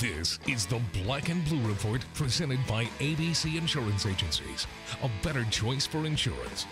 This is the Black and Blue Report presented by ABC Insurance Agencies. A better choice for insurance.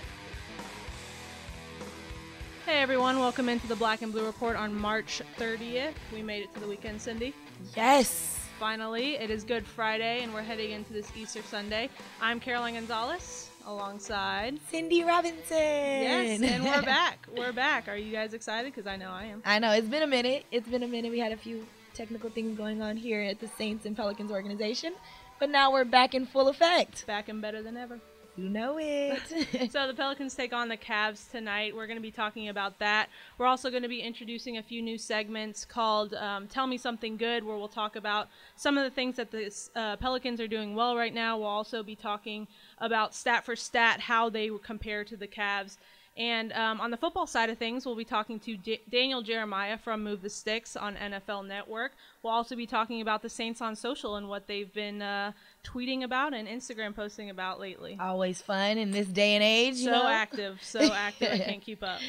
Hey everyone, welcome into the Black and Blue Report on March 30th. We made it to the weekend, Cindy. Yes. Finally, it is Good Friday and we're heading into this Easter Sunday. I'm Caroline Gonzalez alongside Cindy Robinson. Yes, and we're back. We're back. Are you guys excited? Because I know I am. I know it's been a minute. It's been a minute. We had a few technical things going on here at the Saints and Pelicans organization, but now we're back in full effect. Back and better than ever. You know it. so the Pelicans take on the Cavs tonight. We're going to be talking about that. We're also going to be introducing a few new segments called um, "Tell Me Something Good," where we'll talk about some of the things that the uh, Pelicans are doing well right now. We'll also be talking about stat for stat how they compare to the Cavs and um, on the football side of things, we'll be talking to D- Daniel Jeremiah from Move the Sticks on NFL Network. We'll also be talking about the Saints on social and what they've been uh, tweeting about and Instagram posting about lately. Always fun in this day and age. So know? active, so active. I can't keep up.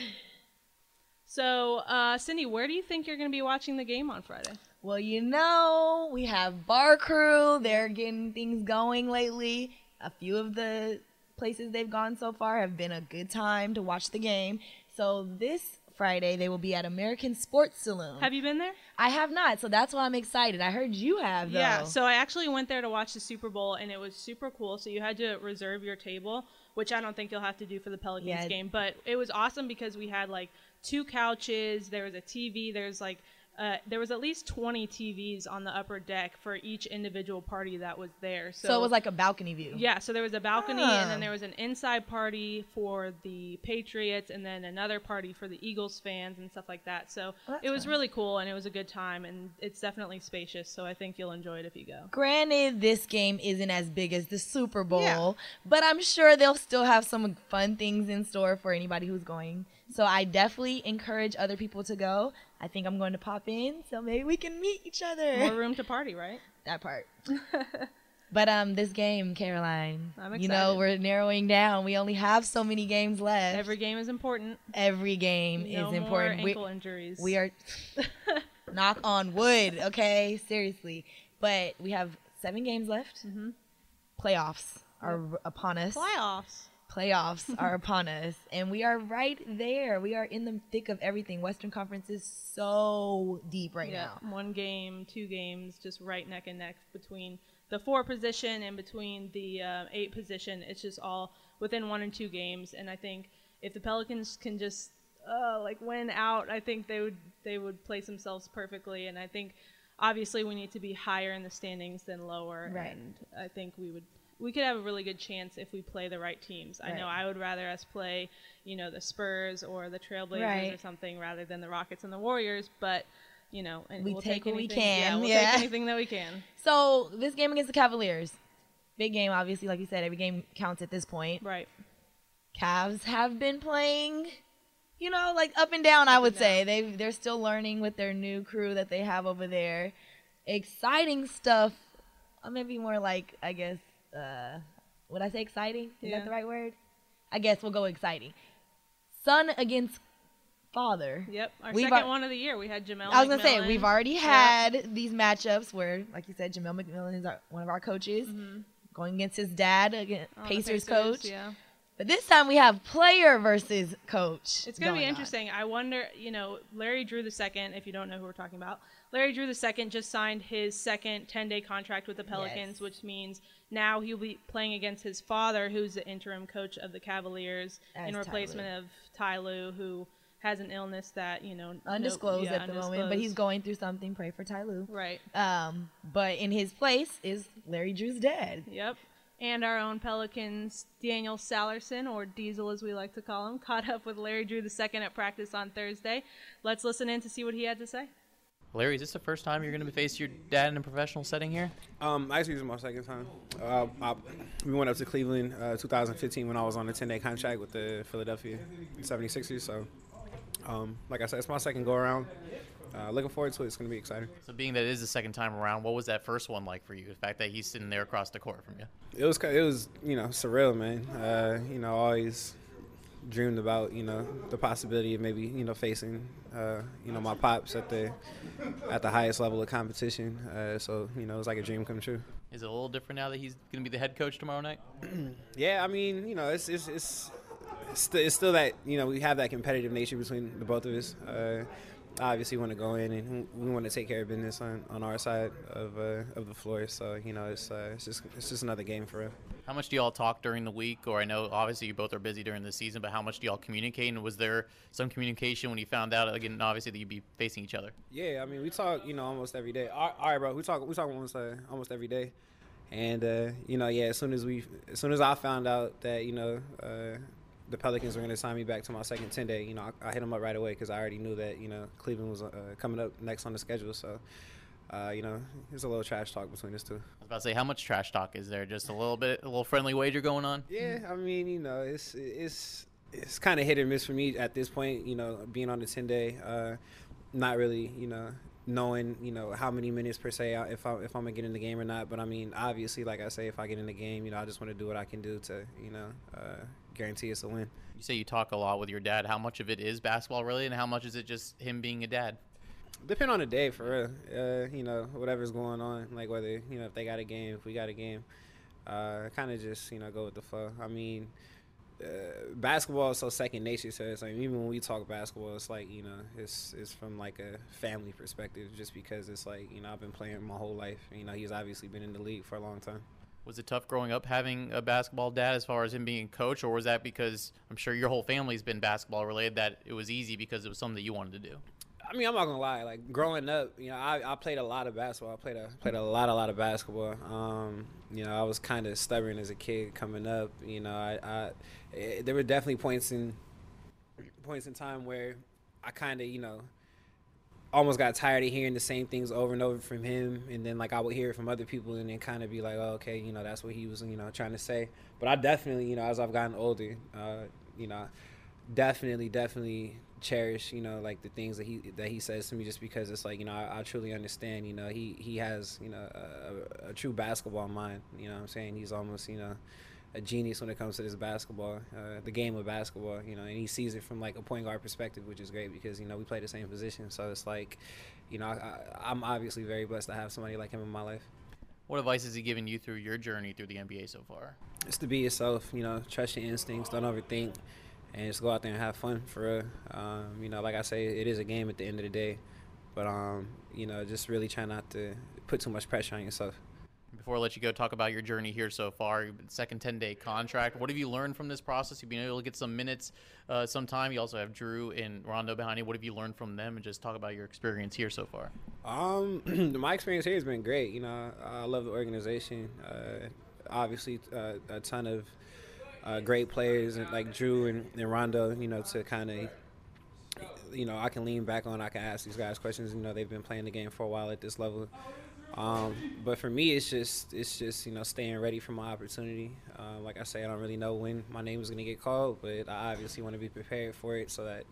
So, uh, Cindy, where do you think you're going to be watching the game on Friday? Well, you know, we have Bar Crew. They're getting things going lately. A few of the places they've gone so far have been a good time to watch the game. So this Friday they will be at American Sports Saloon. Have you been there? I have not, so that's why I'm excited. I heard you have though. Yeah, so I actually went there to watch the Super Bowl and it was super cool. So you had to reserve your table, which I don't think you'll have to do for the Pelicans yeah. game, but it was awesome because we had like two couches, there was a TV, there's like uh, there was at least 20 TVs on the upper deck for each individual party that was there. So, so it was like a balcony view. Yeah, so there was a balcony, and then there was an inside party for the Patriots, and then another party for the Eagles fans and stuff like that. So well, it was really cool, and it was a good time, and it's definitely spacious. So I think you'll enjoy it if you go. Granted, this game isn't as big as the Super Bowl, yeah. but I'm sure they'll still have some fun things in store for anybody who's going. So I definitely encourage other people to go. I think I'm going to pop in, so maybe we can meet each other. More room to party, right? that part. but um, this game, Caroline, I'm excited. you know, we're narrowing down. We only have so many games left. Every game is important. Every game no is important. More ankle we, injuries. We are knock on wood, okay? Seriously, but we have seven games left. Mm-hmm. Playoffs are yep. upon us. Playoffs playoffs are upon us and we are right there. We are in the thick of everything. Western conference is so deep right yeah, now. one game two games just right neck and neck between the four position and between the uh, eight position. It's just all within one and two games and i think if the pelicans can just uh, like win out i think they would they would place themselves perfectly and i think obviously we need to be higher in the standings than lower right. and i think we would we could have a really good chance if we play the right teams. Right. I know I would rather us play, you know, the Spurs or the Trailblazers right. or something rather than the Rockets and the Warriors, but you know, and we we'll take, take what anything, we can. Yeah, we'll yeah. take anything that we can. So this game against the Cavaliers, big game. Obviously, like you said, every game counts at this point. Right. Cavs have been playing, you know, like up and down. Up I would say they they're still learning with their new crew that they have over there. Exciting stuff. Maybe more like I guess uh, would I say exciting? Is yeah. that the right word? I guess we'll go exciting. Son against father. Yep, our we've second ar- one of the year. We had Jamelle. I was gonna say we've already had yep. these matchups where, like you said, Jamelle McMillan is our, one of our coaches mm-hmm. going against his dad, against Pacers, Pacers, coach. Yeah. But this time we have player versus coach. It's going to be interesting. On. I wonder, you know, Larry Drew the second. If you don't know who we're talking about, Larry Drew the second just signed his second 10-day contract with the Pelicans, yes. which means now he'll be playing against his father, who's the interim coach of the Cavaliers, As in replacement Ty of Ty Lue, who has an illness that you know undisclosed no, yeah, at the undisclosed. moment, but he's going through something. Pray for Ty Lue. Right. Um, but in his place is Larry Drew's dad. Yep. And our own Pelicans, Daniel Sallerson, or Diesel as we like to call him, caught up with Larry Drew the second at practice on Thursday. Let's listen in to see what he had to say. Larry, is this the first time you're going to face your dad in a professional setting here? Um, actually, this is my second time. Uh, I, we went up to Cleveland uh, 2015 when I was on a 10-day contract with the Philadelphia 76ers. So, um, like I said, it's my second go around. Uh, looking forward to it. It's going to be exciting. So, being that it is the second time around, what was that first one like for you? The fact that he's sitting there across the court from you. It was, it was, you know, surreal, man. Uh, you know, always dreamed about you know the possibility of maybe you know facing uh, you know my pops at the at the highest level of competition. Uh, so you know it's like a dream come true. Is it a little different now that he's going to be the head coach tomorrow night? Yeah, I mean you know it's it's it's, it's, st- it's still that you know we have that competitive nature between the both of us. Uh, obviously want to go in and we want to take care of business on, on our side of uh, of the floor. So you know, it's uh, it's just it's just another game for us. How much do y'all talk during the week? Or I know obviously you both are busy during the season, but how much do y'all communicate? And was there some communication when you found out again, obviously that you'd be facing each other? Yeah, I mean we talk you know almost every day. All all right, bro, we talk we talk almost uh, almost every day. And uh, you know, yeah, as soon as we, as soon as I found out that you know uh, the Pelicans were going to sign me back to my second 10 day, you know, I, I hit them up right away because I already knew that, you know, Cleveland was uh, coming up next on the schedule. So, uh, you know, there's a little trash talk between us two. I was about to say, how much trash talk is there? Just a little bit, a little friendly wager going on? Yeah, I mean, you know, it's it's it's kind of hit or miss for me at this point. You know, being on the 10 day, uh, not really, you know, knowing you know how many minutes per se if I if I'm gonna get in the game or not. But I mean, obviously, like I say, if I get in the game, you know, I just want to do what I can do to you know uh, guarantee us a win. You say you talk a lot with your dad. How much of it is basketball really, and how much is it just him being a dad? Depend on the day, for real. Uh, you know, whatever's going on, like whether you know if they got a game, if we got a game, uh, kind of just you know go with the flow. I mean uh, basketball is so second nature to us. Like even when we talk basketball, it's like you know, it's it's from like a family perspective, just because it's like you know I've been playing my whole life. You know, he's obviously been in the league for a long time. Was it tough growing up having a basketball dad as far as him being a coach, or was that because I'm sure your whole family's been basketball related that it was easy because it was something that you wanted to do? I mean, I'm not gonna lie. Like growing up, you know, I, I played a lot of basketball. I played a played a lot, a lot of basketball. Um, you know, I was kind of stubborn as a kid coming up. You know, I, I it, there were definitely points in points in time where I kind of, you know, almost got tired of hearing the same things over and over from him, and then like I would hear it from other people, and then kind of be like, oh, okay, you know, that's what he was, you know, trying to say. But I definitely, you know, as I've gotten older, uh, you know, definitely, definitely cherish, you know, like the things that he that he says to me, just because it's like, you know, I, I truly understand. You know, he he has, you know, a, a, true basketball mind. You know, what I'm saying he's almost, you know, a genius when it comes to this basketball, uh, the game of basketball. You know, and he sees it from like a point guard perspective, which is great because you know we play the same position. So it's like, you know, I, I'm obviously very blessed to have somebody like him in my life. What advice has he given you through your journey through the NBA so far? Just to be yourself. You know, trust your instincts. Don't overthink and just go out there and have fun for real. Um, you know, like I say, it is a game at the end of the day, but um, you know, just really try not to put too much pressure on yourself. Before I let you go, talk about your journey here so far. Second 10 day contract. What have you learned from this process? You've been able to get some minutes uh, sometime. You also have Jrue and Rondo behind you. What have you learned from them? And just talk about your experience here so far. Um, my experience here has been great. You know, I love the organization. Uh, obviously, uh, a ton of uh, great players and like Jrue and, and Rondo, you know, to kind of, you know, I can lean back on. I can ask these guys questions. You know, they've been playing the game for a while at this level. Um, but for me, it's just it's just you know staying ready for my opportunity. Uh, like I say, I don't really know when my name is going to get called, but I obviously want to be prepared for it so that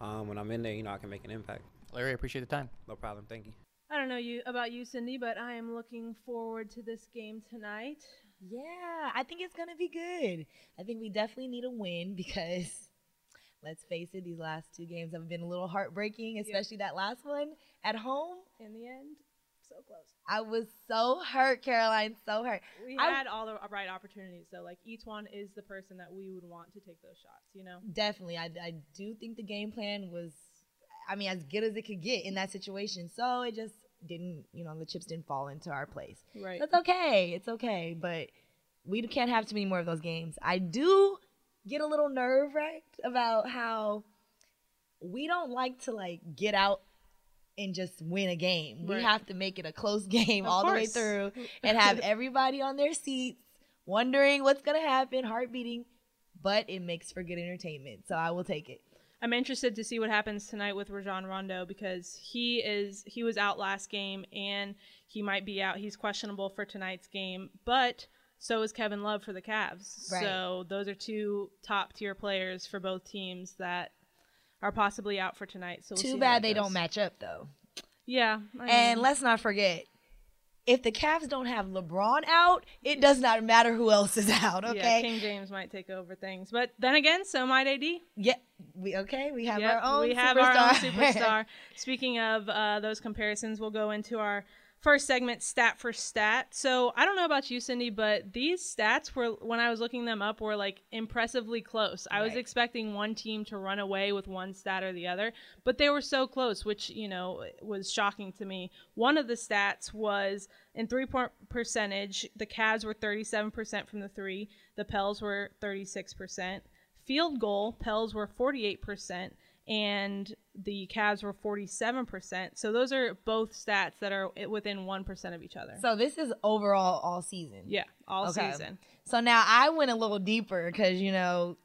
um, when I'm in there, you know, I can make an impact. Larry, I appreciate the time. No problem. Thank you. I don't know you about you, Cindy, but I am looking forward to this game tonight. Yeah, I think it's going to be good. I think we definitely need a win because let's face it, these last two games have been a little heartbreaking, especially that last one at home. In the end, so close. I was so hurt, Caroline, so hurt. We I, had all the right opportunities, so like each one is the person that we would want to take those shots, you know? Definitely. I, I do think the game plan was, I mean, as good as it could get in that situation. So it just didn't, you know, the chips didn't fall into our place. Right. That's okay. It's okay. But we can't have too many more of those games. I do get a little nerve wracked about how we don't like to like get out and just win a game. Right. We have to make it a close game Of all course. the way through and have everybody on their seats wondering what's going to happen, heart beating, but it makes for good entertainment. So I will take it. I'm interested to see what happens tonight with Rajon Rondo because he is he was out last game and he might be out. He's questionable for tonight's game, but so is Kevin Love for the Cavs. Right. So those are two top tier players for both teams that are possibly out for tonight. So we'll Too bad they goes. don't match up though. Yeah, I And mean, let's not forget, if the Cavs don't have LeBron out, it does not matter who else is out. Yeah, Okay. King James might take over things, but then again, so might AD. Yeah. We okay. We have Yep, our own. we have superstar. our own superstar. Speaking of uh, those comparisons, we'll go into our first segment, stat for stat. So I don't know about you, Cindy, but these stats were when I was looking them up were like impressively close. I was expecting one team to run away with one stat or the other, but they were so close, which you know was shocking to me. One of the stats was in three point percentage, the Cavs were 37% from the three, the Pels were 36%. Field goal, Pels were 48%, and the Cavs were 47%. So those are both stats that are within 1% of each other. So this is overall all season. yeah, all Okay. season. So now I went a little deeper because you know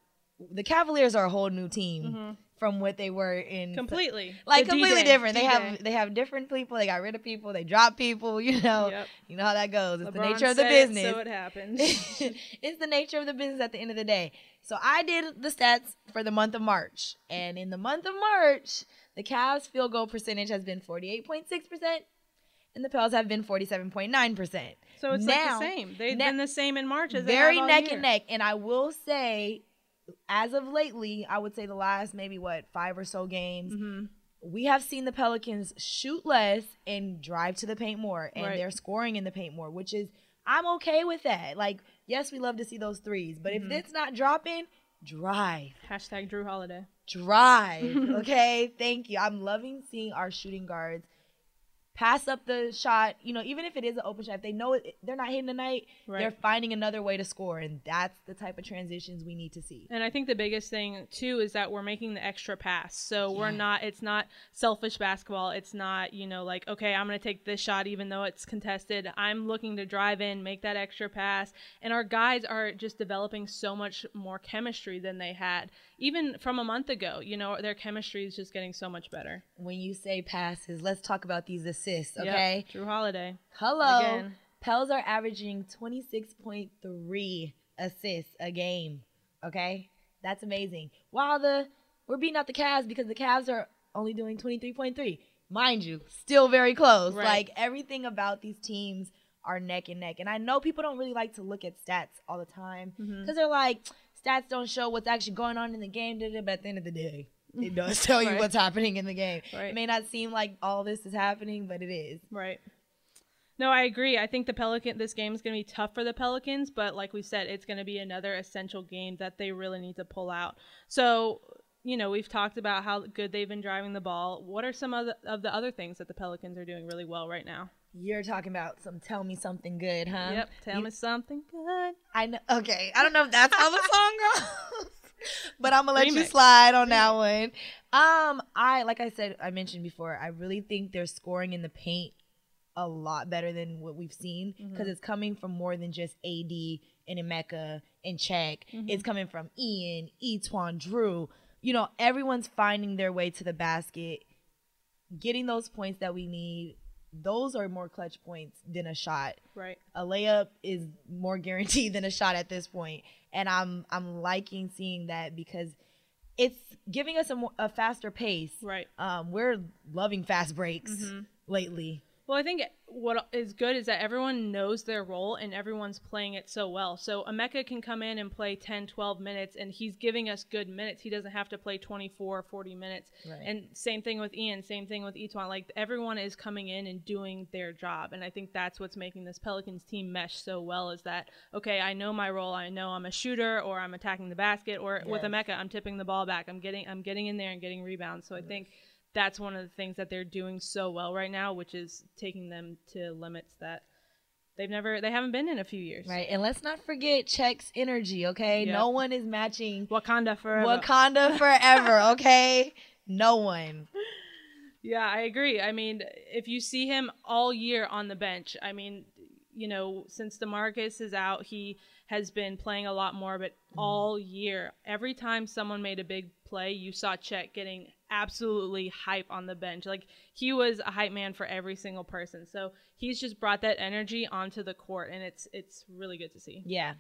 the Cavaliers are a whole new team mm-hmm. From what they were in. Completely. like The completely D-Day, different. They D-Day. have they have different people. They got rid of people. They drop people. You know, Yep. you know how that goes. It's the nature of the said it, business. so it happened. it's the nature of the business at the end of the day. So I did the stats for the month of March, and in the month of March, the Cavs field goal percentage has been forty eight point six percent, and the Pels have been forty seven point nine percent. so it's now, like the same. They've been the same in March as very they neck year. and neck. And I will say, as of lately, I would say the last maybe what five or so games, Mm-hmm. we have seen the Pelicans shoot less and drive to the paint more, and Right. they're scoring in the paint more, which is I'm okay with that. Like, yes, we love to see those threes, but Mm-hmm. if it's not dropping, drive, Hashtag Jrue Holiday. drive. okay, thank you. I'm loving seeing our shooting guards pass up the shot. You know, even if it is an open shot, if they know it, they're not hitting tonight. Right. They're finding another way to score, and that's the type of transitions we need to see. And I think the biggest thing too is that we're making the extra pass. So we're not it's not selfish basketball. It's not, you know, like, okay, I'm going to take this shot even though it's contested. I'm looking to drive in, make that extra pass. And our guys are just developing so much more chemistry than they had even from a month ago. You know, their chemistry is just getting so much better. When you say passes, let's talk about these assists, Yep, okay? Jrue Holiday. Hello. Again. Pels are averaging 26.3 assists a game. Okay? That's amazing. While the we're beating out the Cavs because the Cavs are only doing 23.3. Mind you, still very close. Right. Like everything about these teams are neck and neck. And I know people don't really like to look at stats all the time because Mm-hmm. they're like stats don't show what's actually going on in the game, but at the end of the day, it does tell you what's happening in the game. Right. It may not seem like all this is happening, but it is. Right. No, I agree. I think the Pelican this game is going to be tough for the Pelicans, but like we said, it's going to be another essential game that they really need to pull out. So, you know, we've talked about how good they've been driving the ball. What are some of the, of the other things that the Pelicans are doing really well right now? You're talking about some tell me something good, huh? Yep. Tell You- me something good. I know. Okay, I don't know if that's how the song goes, but I'm gonna let you slide on that one. Um, I like I said, I mentioned before. I really think they're scoring in the paint a lot better than what we've seen because it's coming from more than just AD and Emeka and Cheick. It's coming from Ian, E'Twaun, Jrue. You know, everyone's finding their way to the basket, getting those points that we need. Those are more clutch points than a shot Right. a layup is more guaranteed than a shot at this point and i'm i'm liking seeing that because it's giving us a, more, a faster pace Right. um we're loving fast breaks Mm-hmm. lately Well, I think what is good is that everyone knows their role and everyone's playing it so well. So Emeka can come in and play 10, 12 minutes and he's giving us good minutes. He doesn't have to play 24, 40 minutes. Right. And same thing with Ian, same thing with E'Twaun. Like everyone is coming in and doing their job. And I think that's what's making this Pelicans team mesh so well is that, okay, I know my role. I know I'm a shooter or I'm attacking the basket or with Yes. Emeka, I'm tipping the ball back. I'm getting, I'm getting in there and getting rebounds. So I think that's one of the things that they're doing so well right now, which is taking them to limits that they've never they haven't been in a few years. right and let's not forget Cheick's energy okay Yep. no one is matching Wakanda forever. wakanda forever okay no one yeah, I agree. I mean, if you see him all year on the bench, I mean, you know, since DeMarcus is out, he has been playing a lot more, but all year, every time someone made a big play, you saw Cheick getting absolutely hype on the bench. Like he was a hype man for every single person. So he's just brought that energy onto the court and it's it's really good to see. yeah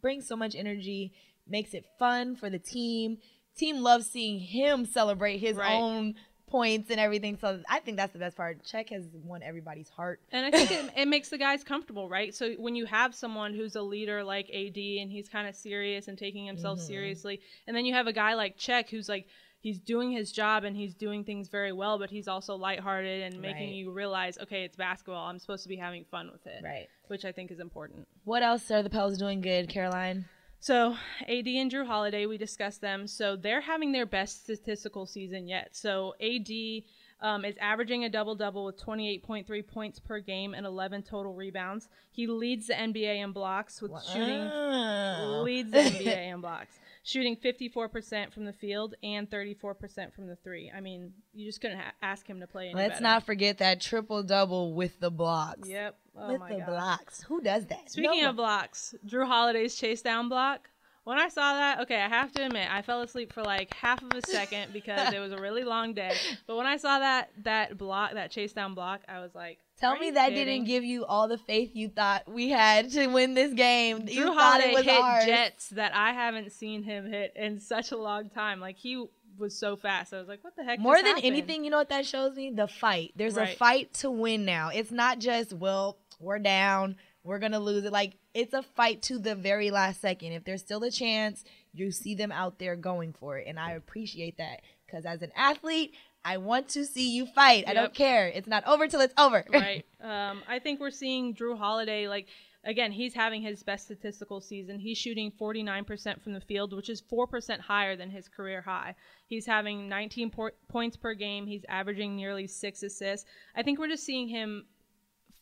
brings so much energy makes it fun for the team team loves seeing him celebrate his Right. own points and everything. So I think that's the best part. Cheick has won everybody's heart. And I think it, it makes the guys comfortable, right? So when you have someone who's a leader like AD and he's kind of serious and taking himself Mm-hmm. seriously, and then you have a guy like Cheick who's like he's doing his job and he's doing things very well, but he's also lighthearted and making Right. you realize, okay, it's basketball. I'm supposed to be having fun with it, Right. Which I think is important. What else are the Pels doing good, Caroline? So AD and Jrue Holiday, we discussed them. So they're having their best statistical season yet. So AD um, is averaging a double double with 28.3 points per game and 11 total rebounds. He leads the NBA in blocks with shooting Oh. leads the NBA in blocks, shooting 54% from the field and 34% from the three. I mean, you just couldn't ha- ask him to play any Let's better. not forget that triple double with the blocks. Yep. Oh with the God. blocks. Who does that? Speaking No of blocks, Jrue Holiday's chase down block. When I saw that, okay, I have to admit, I fell asleep for like half of a second because it was a really long day. But when I saw that that block, that chase down block, I was like, Tell me that kidding?" didn't give you all the faith you thought we had to win this game. you Jrue thought Holiday hit ours. jets that I haven't seen him hit in such a long time. Like he was so fast. I was like, what the heck? More than happened? anything, you know what that shows me? The fight. There's a fight to win now. It's not just, well, we're down, we're going to lose it. Like, it's a fight to the very last second. If there's still a chance, you see them out there going for it. And I appreciate that because as an athlete, I want to see you fight. I don't care. It's not over till it's over. right. Um, I think we're seeing Jrue Holiday like again. He's having his best statistical season. He's shooting 49% from the field, which is 4% higher than his career high. He's having 19 po- points per game. He's averaging nearly six assists. I think we're just seeing him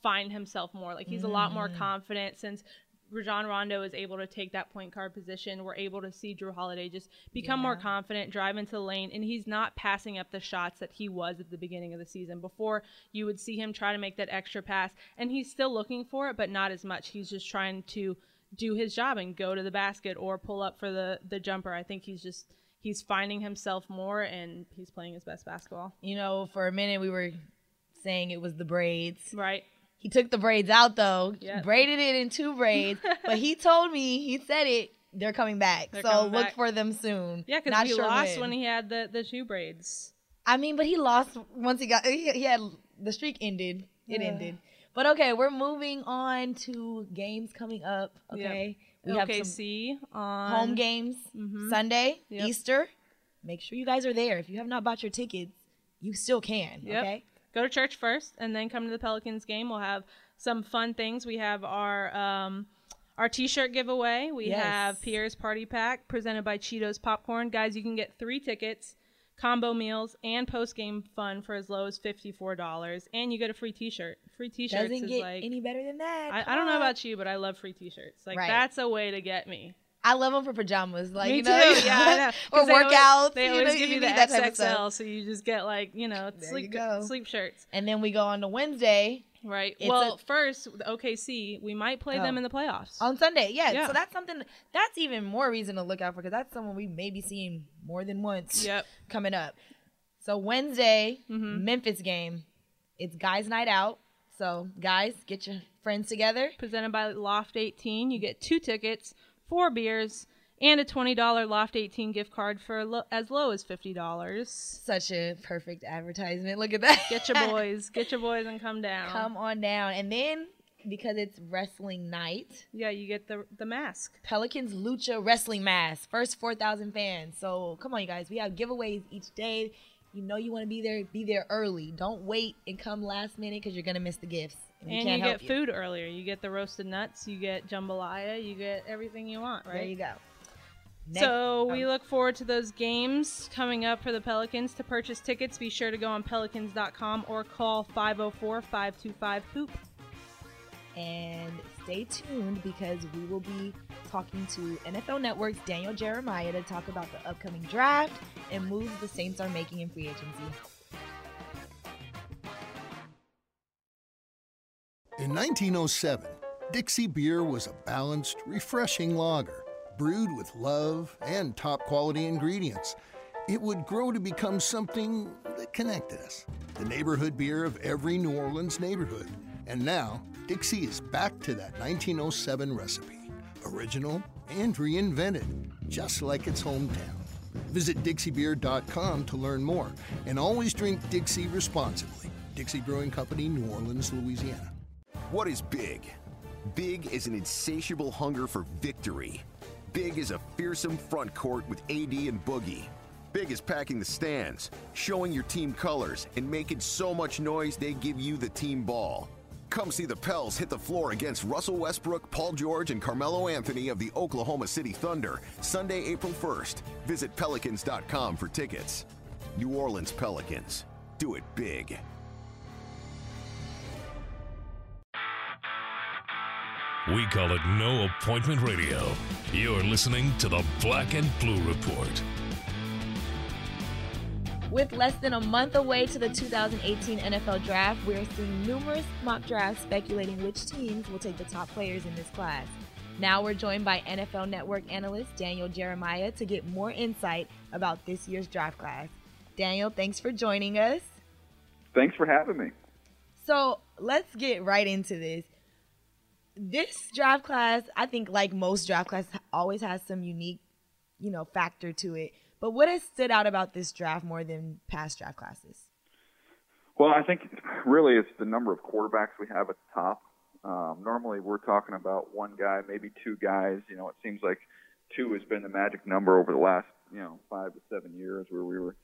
find himself more. Like he's a lot more mm-hmm. confident since. Rajon Rondo is able to take that point guard position. We're able to see Jrue Holiday just become more confident, drive into the lane, and he's not passing up the shots that he was at the beginning of the season. Before, you would see him try to make that extra pass, and he's still looking for it, but not as much. He's just trying to do his job and go to the basket or pull up for the the jumper. I think he's just he's finding himself more, and he's playing his best basketball. You know, for a minute, we were saying it was the braids. Right. He took the braids out though, Yep. braided it in two braids. but he told me, he said it, they're coming back. They're so coming look back. for them soon. Yeah, because Not he sure lost when. when he had the the two braids. I mean, but he lost once he got. He, he had the streak ended. It Yeah. ended. But okay, we're moving on to games coming up. Okay, we have some on home games Mhm. Sunday, Yep. Easter. Make sure you guys are there. If you have not bought your tickets, you still can. Yep. Okay. Go to church first and then come to the Pelicans game. We'll have some fun things. We have our um, our T-shirt giveaway. We Yes. have Pierre's Party Pack presented by Cheetos Popcorn. Guys, you can get three tickets, combo meals, and post game fun for as low as fifty four dollars, and you get a free T-shirt. Free T-shirts Doesn't is get like any better than that. I, I don't know about you, but I love free T-shirts. Like Right. that's a way to get me. I love them for pajamas. Like Me you know, too. Yeah, know. or they always- workouts. They you always know, give you, the that type of XXL, stuff. so you just get like you know There sleep you sleep shirts. And then we go on to Wednesday Right. It's well, a- first the OKC, we might play them Oh. in the playoffs. on Sunday. Yeah, Yeah. So that's something. That's even more reason to look out for because that's someone we may be seeing more than once. Yep. Coming up. So Wednesday, Mhm. Memphis game. It's guys' night out. So guys, get your friends together. Presented by Loft 18, you get two tickets, four beers, and a $20 Loft 18 gift card for lo- as low as $50. Such a perfect advertisement. Look at that. Get your boys, get your boys and come down. Come on down. And then because it's wrestling night, Yeah, you get the the mask. Pelicans Lucha Wrestling Mask. First 4,000 fans. So come on, you guys. We have giveaways each day. You know you want to be there. Be there early. Don't wait and come last minute because you're gonna miss the gifts. we And can't you help get food earlier. You get the roasted nuts, you get jambalaya, you get everything you want, right? There you go. Next- So we um, look forward to those games coming up for the Pelicans. To purchase tickets, be sure to go on pelicans.com or call 504-525-HOOP. and stay tuned because we will be talking to NFL Network's Daniel Jeremiah to talk about the upcoming draft and moves the Saints are making in free agency. In 1907, Dixie Beer was a balanced, refreshing lager, brewed with love and top quality ingredients. It would grow to become something that connected us the neighborhood beer of every New Orleans neighborhood. And now, Dixie is back to that 1907 recipe original and reinvented, just like its hometown. Visit DixieBeer.com to learn more. And always drink Dixie responsibly. Dixie Brewing Company, New Orleans, Louisiana. What is big? Big is an insatiable hunger for victory. Big is a fearsome front court with AD and Boogie. Big is packing the stands, showing your team colors, and making so much noise they give you the team ball. Come see the Pels hit the floor against Russell Westbrook, Paul George, and Carmelo Anthony of the Oklahoma City Thunder Sunday, April 1st. Visit Pelicans.com for tickets. New Orleans Pelicans. Do it big. We call it No Appointment Radio. You're listening to the Black and Blue Report. With less than a month away to the 2018 NFL Draft, we're seeing numerous mock drafts speculating which teams will take the top players in this class. Now we're joined by NFL Network analyst Daniel Jeremiah to get more insight about this year's draft class. Daniel, thanks for joining us. Thanks for having me. So let's get right into this. This draft class, I think, like most draft classes, always has some unique, you know, factor to it. But what has stood out about this draft more than past draft classes? Well, I think really it's the number of quarterbacks we have at the top. Um, normally, we're talking about one guy, maybe two guys. You know, it seems like two has been the magic number over the last, you know, five to seven years, where we were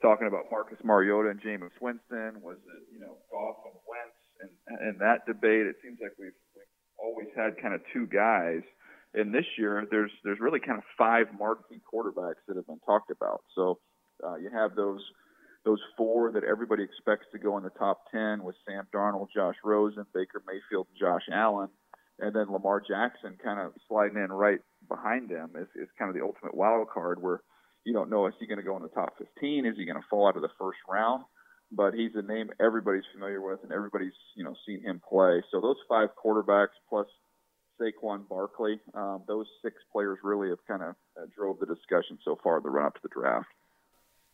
talking about Marcus Mariota and Jameis Winston. Was it, you know, Goff and Wentz? And, and that debate, it seems like we've, we've always had kind of two guys and this year there's there's really kind of five marquee quarterbacks that have been talked about. So uh, you have those those four that everybody expects to go in the top ten with Sam Darnold, Josh Rosen, Baker Mayfield, Josh Allen, and then Lamar Jackson kind of sliding in right behind them is, is kind of the ultimate wild card where you don't know is he going to go in the top 15, is he going to fall out of the first round, but he's a name everybody's familiar with and everybody's you know seen him play. So those five quarterbacks plus Saquon Barkley. Um, those six players really have kind of uh, drove the discussion so far the run up to the draft.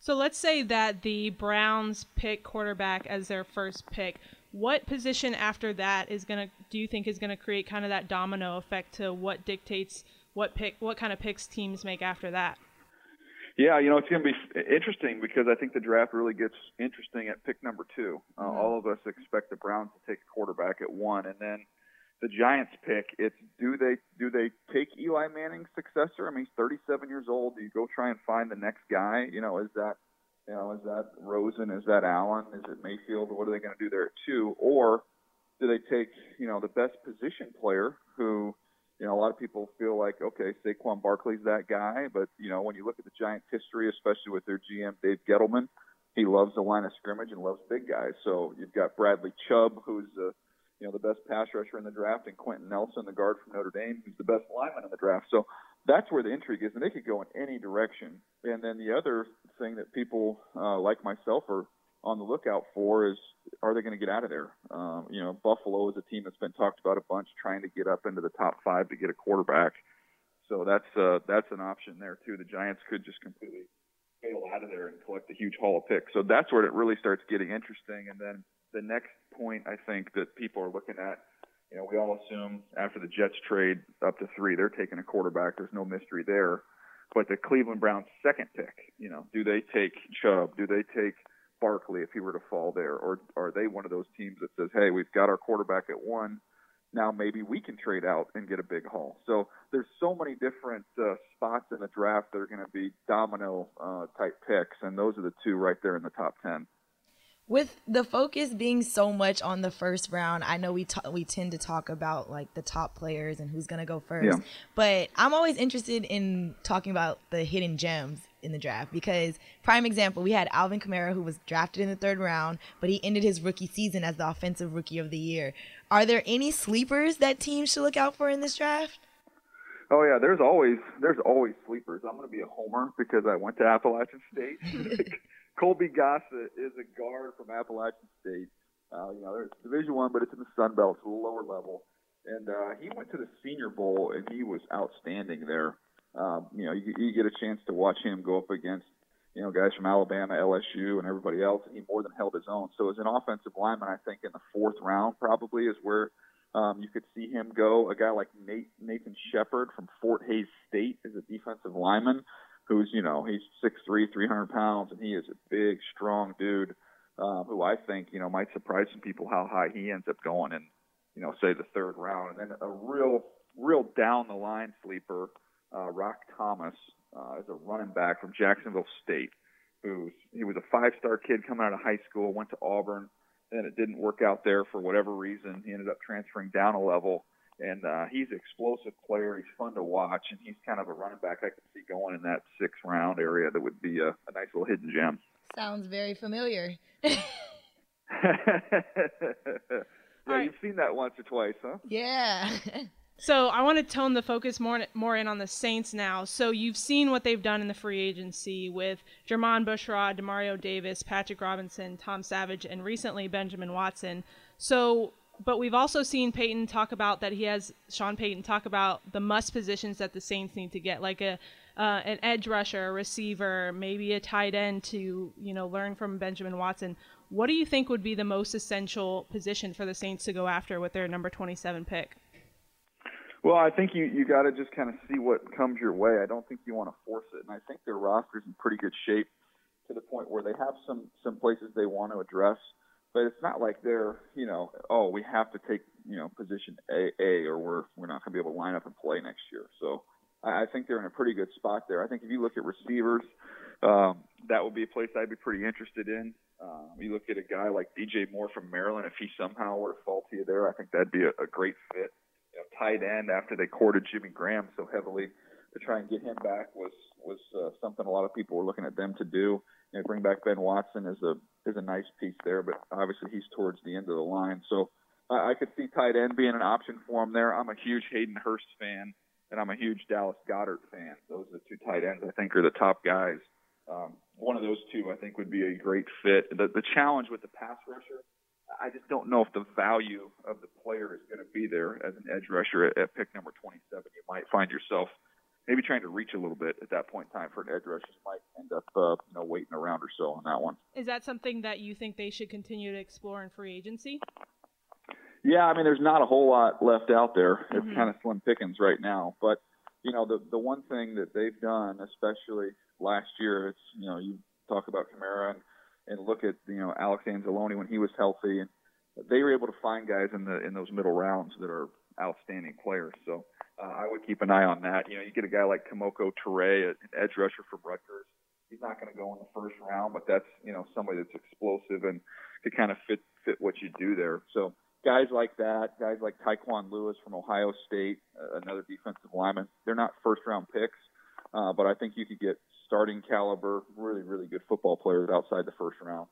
So let's say that the Browns pick quarterback as their first pick. What position after that is gonna do you think is gonna create kind of that domino effect to what dictates what pick what kind of picks teams make after that? Yeah, you know it's going to be interesting because I think the draft really gets interesting at pick number 2 uh, mm-hmm. All of us expect the Browns to take a quarterback at one, and then the Giants pick, it's do they do they take Eli Manning's successor? I mean, he's 37 years old. Do you go try and find the next guy? You know, is that you know is that Rosen? Is that Allen? Is it Mayfield? What are they going to do there too? Or do they take you know the best position player who you know a lot of people feel like okay Saquon Barkley's that guy, but you know when you look at the Giants' history, especially with their GM Dave Gettleman, he loves the line of scrimmage and loves big guys. So you've got Bradley Chubb, who's a you know, the best pass rusher in the draft, and Quenton Nelson, the guard from Notre Dame, who's the best lineman in the draft. So that's where the intrigue is, and they could go in any direction. And then the other thing that people uh, like myself are on the lookout for is are they going to get out of there? Um, you know, Buffalo is a team that's been talked about a bunch, trying to get up into the top five to get a quarterback. So that's uh, that's an option there too. The Giants could just completely fail out of there and collect a huge haul of picks. So that's where it really starts getting interesting. And then the next point I think that people are looking at, you know, we all assume after the Jets trade up to three, they're taking a quarterback. There's no mystery there. But the Cleveland Browns second pick, you know, do they take Chubb? Do they take Barkley if he were to fall there? Or are they one of those teams that says, hey, we've got our quarterback at one. Now maybe we can trade out and get a big haul. So there's so many different uh, spots in the draft that are going to be domino uh, type picks, and those are the two right there in the top ten with the focus being so much on the first round, I know we t- we tend to talk about like the top players and who's gonna go first. Yeah. But I'm always interested in talking about the hidden gems in the draft because prime example, we had Alvin Kamara who was drafted in the third round, but he ended his rookie season as the offensive rookie of the year. Are there any sleepers that teams should look out for in this draft? Oh yeah, there's always there's always sleepers. I'm going to be a homer because I went to Appalachian State. Colby Gossett is a guard from Appalachian State. Uh, you know, there's Division One, but it's in the Sun Belt, it's a lower level. And uh, he went to the Senior Bowl, and he was outstanding there. Um, you know, you, you get a chance to watch him go up against, you know, guys from Alabama, LSU, and everybody else, and he more than held his own. So as an offensive lineman, I think in the fourth round probably is where um, you could see him go. A guy like Nate, Nathan Shepherd from Fort Hays State is a defensive lineman who's you know he's six three, three hundred pounds, and he is a big, strong dude. Um, who I think you know might surprise some people how high he ends up going in, you know, say the third round, and then a real, real down the line sleeper, uh, Roc Thomas, uh, is a running back from Jacksonville State, who's he was a five star kid coming out of high school, went to Auburn, then it didn't work out there for whatever reason. He ended up transferring down a level, and uh, he's an explosive player. He's fun to watch, and he's kind of a running back I could see going in that sixth round area. That would be a, a nice little hidden gem. Sounds very familiar. yeah, right. you've seen that once or twice, huh? yeah. So I want to tone the focus more more in on the Saints now. So you've seen what they've done in the free agency with Jermon Bushrod, Demario Davis, Patrick Robinson, Tom Savage, and recently Benjamin Watson. So, but we've also seen Payton talk about that he has Sean Payton talk about the must positions that the Saints need to get, like a uh, an edge rusher, a receiver, maybe a tight end to you know learn from Benjamin Watson. What do you think would be the most essential position for the Saints to go after with their number 27 pick? Well, I think you you got to just kind of see what comes your way. I don't think you want to force it, and I think their roster's in pretty good shape to the point where they have some some places they want to address, but it's not like they're you know oh we have to take you know position A A or we're we're not going to be able to line up and play next year. So I, I think they're in a pretty good spot there. I think if you look at receivers, um, that would be a place I'd be pretty interested in. Um, you look at a guy like DJ Moore from Maryland. If he somehow were to fall to you there, I think that'd be a, a great fit you know, tight end after they courted Jimmy Graham so heavily to try and get him back was was uh, something a lot of people were looking at them to do. You know, bring back Ben Watson is a is a nice piece there, but obviously he's towards the end of the line. So I, I could see tight end being an option for him there. I'm a huge Hayden Hurst fan, and I'm a huge Dallas Goedert fan. Those are the two tight ends I think are the top guys. Um, one of those two I think would be a great fit. The, the challenge with the pass rusher I just don't know if the value of the player is going to be there as an edge rusher at, at pick number 27. You might find yourself maybe trying to reach a little bit at that point in time for an edge rusher. You might end up, uh, you know, waiting around or so on that one. Is that something that you think they should continue to explore in free agency? Yeah, I mean, there's not a whole lot left out there. It's Mhm. kind of slim pickings right now. But you know, the the one thing that they've done, especially last year, it's you know, you talk about Kamara and and look at you know Alex Anzalone when he was healthy, and they were able to find guys in the in those middle rounds that are outstanding players. So uh, I would keep an eye on that. You know, you get a guy like Kemoko Turay, an edge rusher from Rutgers. He's not going to go in the first round, but that's you know somebody that's explosive and could kind of fit fit what you do there. So guys like that, guys like Tyquan Lewis from Ohio State, uh, another defensive lineman. They're not first round picks, uh, but I think you could get starting caliber, really really good football players outside the first round.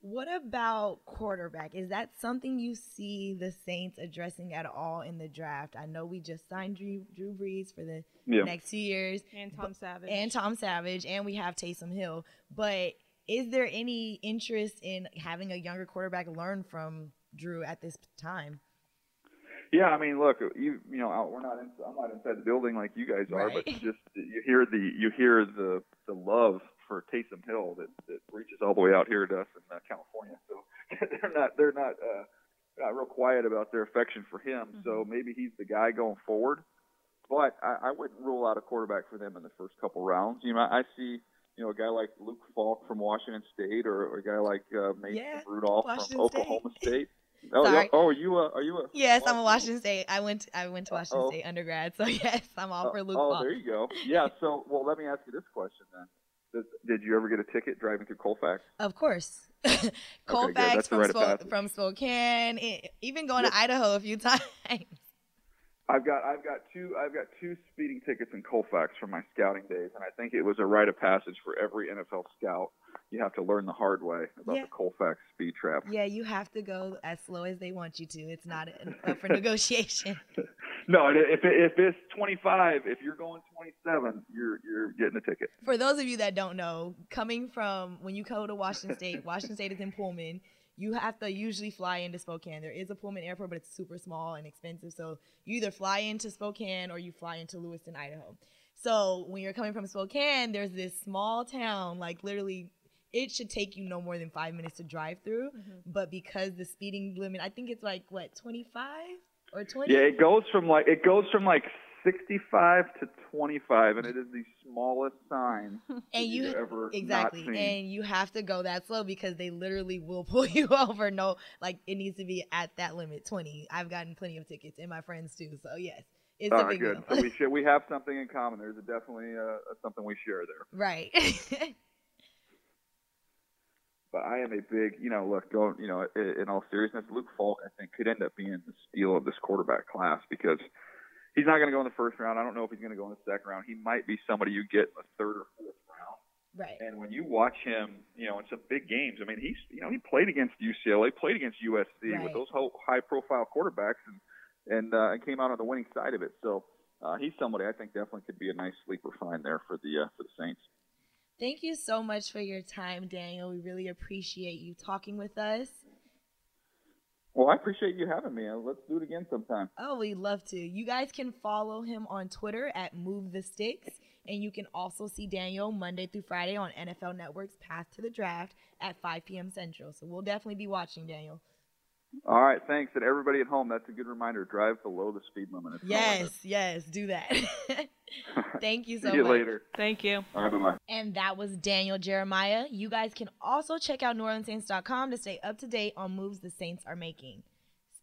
What about quarterback? Is that something you see the Saints addressing at all in the draft? I know we just signed Drew, Drew Brees for the Yeah. next two years, And Tom Savage. and Tom Savage, and we have Taysom Hill. But is there any interest in having a younger quarterback learn from Drew at this time? Yeah, I mean, look, you you know, we're not in, I'm not inside the building like you guys are, but just you hear the you hear the the love for Taysom Hill that that reaches all the way out here to us in uh, California. So they're not they're not uh, not real quiet about their affection for him. So maybe he's the guy going forward. But I, I wouldn't rule out a quarterback for them in the first couple rounds. You know, I see you know a guy like Luke Falk from Washington State, or, or a guy like uh, Mason Yeah, Rudolph Washington from Oklahoma State. State. Oh, Sorry. oh, are you a, are you a Yes, I'm a Washington State. I went. I went to uh, Washington Uh-oh. State undergrad, so yes, I'm all uh, for Luke oh, Falk. there you go. Yeah. So, well, let me ask you this question then: Did, did you ever get a ticket driving through Colfax? Of course. Colfax the from, of from Spokane, even going Yep. to Idaho a few times. I've got I've got two I've got two speeding tickets in Colfax from my scouting days, and I think it was a rite of passage for every NFL scout. You have to learn the hard way about Yeah. the Colfax speed trap. Yeah, you have to go as slow as they want you to. It's not up for negotiation. No, if if it's 25, if you're going 27, you're you're getting a ticket. For those of you that don't know, coming from when you go to Washington State, Washington State is in Pullman. You have to usually fly into Spokane. There is a Pullman airport, but it's super small and expensive. So you either fly into Spokane or you fly into Lewiston, Idaho. So when you're coming from Spokane, there's this small town, like literally, it should take you no more than five minutes to drive through. But because the speeding limit, I think it's like what 25 or 20. Yeah, it goes from like it goes from like 65 to 25, and it is the smallest sign and you you ever exactly not seen. and you have to go that slow because they literally will pull you over no like it needs to be at that limit 20 i've gotten plenty of tickets and my friends too so yes it's All a big good. deal So we share, we have something in common. There's definitely uh, something we share there. right But I am a big, you know, look, going, you know, in all seriousness, Luke Falk, I think, could end up being the steal of this quarterback class because he's not going to go in the first round. I don't know if he's going to go in the second round. He might be somebody you get in the third or fourth round. right And when you watch him, you know, in some big games, I mean, he's, you know, he played against UCLA, played against USC Right. with those high-profile quarterbacks, and and uh, and came out on the winning side of it. So uh, he's somebody I think definitely could be a nice sleeper find there for the uh, for the Saints. Thank you so much for your time daniel we really appreciate you talking with us Well, I appreciate you having me. Uh, Let's do it again sometime. Oh, we'd love to. You guys can follow him on Twitter at Move the Sticks. And you can also see Daniel Monday through Friday on NFL Network's Path to the Draft at 5 p.m. Central. So we'll definitely be watching, Daniel. All right, thanks. And everybody at home, that's a good reminder. Drive below the speed limit. It's Yes, yes, do that. Thank you so See you much. later. Thank you. All right, bye bye. And that was Daniel Jeremiah. You guys can also check out NewOrleansSaints.com to stay up to date on moves the Saints are making.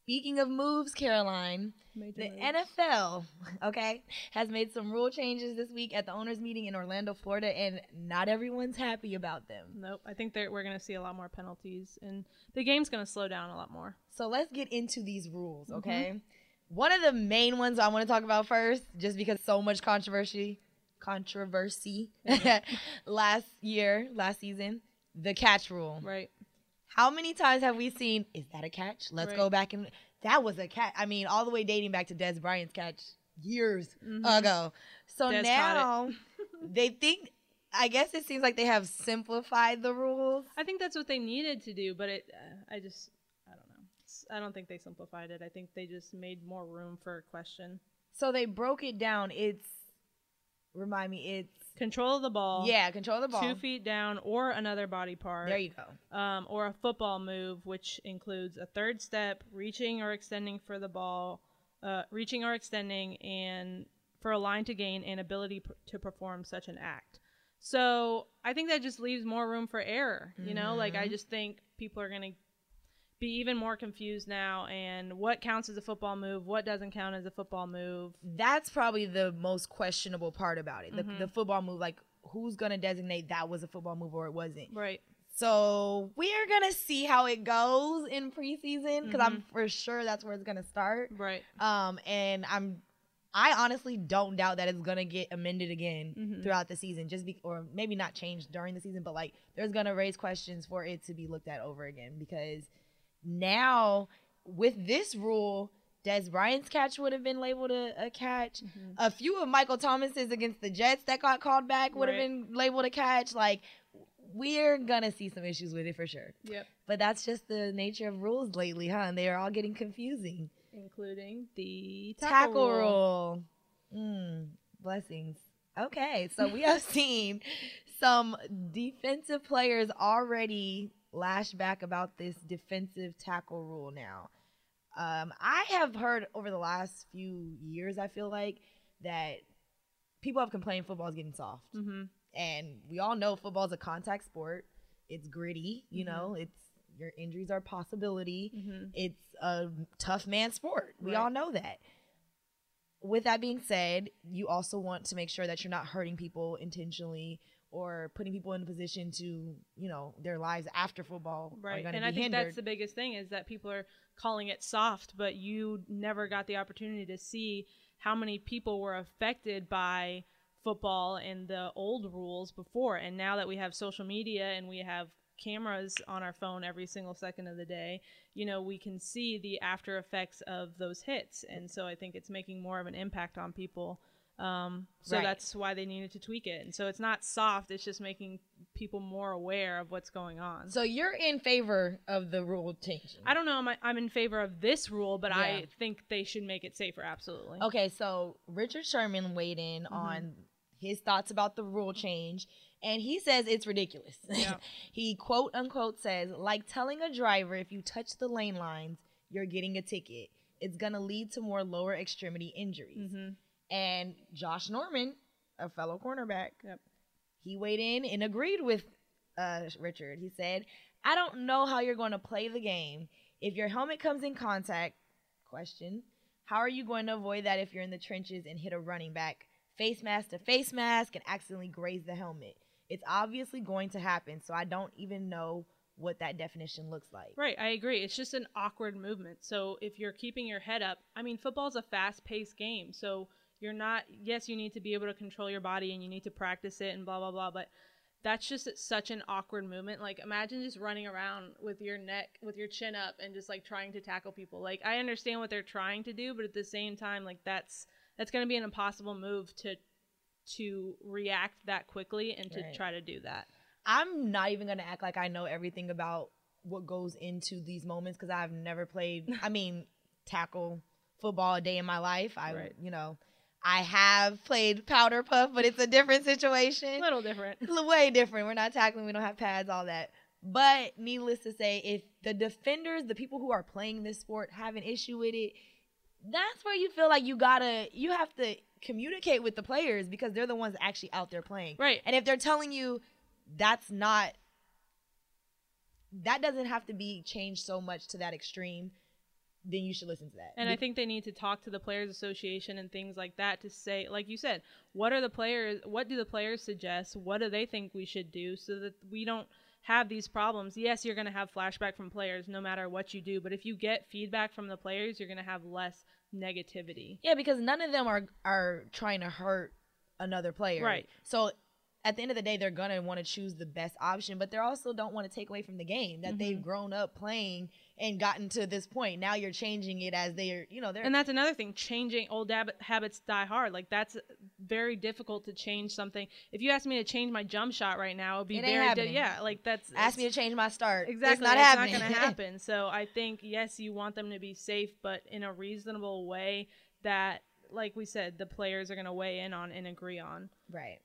Speaking of moves, Caroline, Major the moves. NFL, okay, has made some rule changes this week at the owners' meeting in Orlando, Florida, and not everyone's happy about them. Nope. I think that we're going to see a lot more penalties, and the game's going to slow down a lot more. So let's get into these rules, Mm-hmm. okay? One of the main ones I want to talk about first, just because so much controversy, controversy last year, last season, the catch rule. Right. How many times have we seen, is that a catch? Let's Right. go back and that was a catch. I mean, all the way dating back to Dez Bryant's catch years Mhm. ago. So Dez now they think, I guess it seems like they have simplified the rules. I think that's what they needed to do, but it. Uh, I just. I don't know. It's- I don't think they simplified it. I think they just made more room for a question. So they broke it down. It's, remind me, it's, Control of the ball. yeah, control the ball. Two feet down or another body part. There you go. um, or a football move, which includes a third step, reaching or extending for the ball, uh, reaching or extending, and for a line to gain and ability p- to perform such an act. So I think that just leaves more room for error. You know, like I just think people are going to be even more confused now and what counts as a football move, what doesn't count as a football move. That's probably the most questionable part about it. The, Mm-hmm. the football move, like who's to designate that was a football move or it wasn't. Right. So we're gonna see how it goes in preseason because I'm Mm-hmm. for sure that's where it's gonna start. Right. Um, and I'm, I honestly don't doubt that it's gonna get amended again Mm-hmm. throughout the season, just be or maybe not changed during the season, but like there's gonna raise questions for it to be looked at over again because now with this rule. Dez Bryant's catch would have been labeled a, a catch. A few of Michael Thomas's against the Jets that got called back would have been labeled a catch. Like, we're gonna see some issues with it for sure. Yep. But that's just the nature of rules lately, huh? And they are all getting confusing. Including the Tackle, tackle, rule. Mm, blessings. Okay, so we have seen some defensive players already lash back about this defensive tackle rule now. Um, I have heard over the last few years, I feel like, that people have complained football is getting soft. Mm-hmm. And we all know football is a contact sport. It's gritty, you Mm-hmm. know, it's your injuries are a possibility. Mhm. It's a tough man sport. We Right. all know that. With that being said, you also want to make sure that you're not hurting people intentionally or putting people in a position to, you know, their lives after football Right. And I think hindered. that's the biggest thing is that people are calling it soft, but you never got the opportunity to see how many people were affected by football and the old rules before. And now that we have social media and we have cameras on our phone every single second of the day, you know, we can see the after effects of those hits. And so I think it's making more of an impact on people. Um, so Right. that's why they needed to tweak it. And so it's not soft, it's just making people more aware of what's going on. so you're in favor of the rule change? I don't know. I'm, I'm in favor of this rule, but Yeah. I think they should make it safer. Absolutely. Okay, so Richard Sherman weighed in Mm-hmm. on his thoughts about the rule change, and he says it's ridiculous. Yeah. he quote unquote says, like telling a driver if you touch the lane lines, you're getting a ticket. It's gonna lead to more lower extremity injuries. Mhm. And Josh Norman, a fellow cornerback, Yep. he weighed in and agreed with uh, Richard. He said, I don't know how you're going to play the game. If your helmet comes in contact, question, how are you going to avoid that if you're in the trenches and hit a running back face mask to face mask and accidentally graze the helmet? It's obviously going to happen, so I don't even know what that definition looks like. Right, I agree. It's just an awkward movement. So if you're keeping your head up, I mean, football's a fast-paced game. So you're not yes, you need to be able to control your body and you need to practice it and blah blah blah, but that's just such an awkward movement. Like imagine just running around with your neck with your chin up and just like trying to tackle people. Like I understand what they're trying to do, but at the same time like that's that's going to be an impossible move to to react that quickly and to Right. try to do that. I'm not even gonna act like I know everything about what goes into these moments because I've never played. I mean, tackle football a day in my life. I, Right. you know, I have played powder puff, but it's a different situation. A little different. Way different. We're not tackling. We don't have pads, all that. But needless to say, if the defenders, the people who are playing this sport, have an issue with it, that's where you feel like you gotta, you have to communicate with the players because they're the ones actually out there playing. Right. And if they're telling you that's not, that doesn't have to be changed so much to that extreme, then you should listen to that. And I think they need to talk to the players association and things like that to say like you said, what are the players what do the players suggest? What do they think we should do so that we don't have these problems. Yes, you're going to have flashback from players no matter what you do, but if you get feedback from the players, you're going to have less negativity. Yeah, because none of them are are trying to hurt another player. Right. So at the end of the day, they're gonna want to choose the best option, but they also don't want to take away from the game that they've Mm-hmm. grown up playing and gotten to this point. Now you're changing it as they're, you know, they're And that's another thing. Changing old hab- habits die hard. Like that's very difficult to change something. If you ask me to change my jump shot right now, it'd be It very di- yeah. Like that's ask me to change my start. Exactly. It's not it's happening. not to happen. So I think yes, you want them to be safe, but in a reasonable way that, like we said, the players are going to weigh in on and agree on. Right.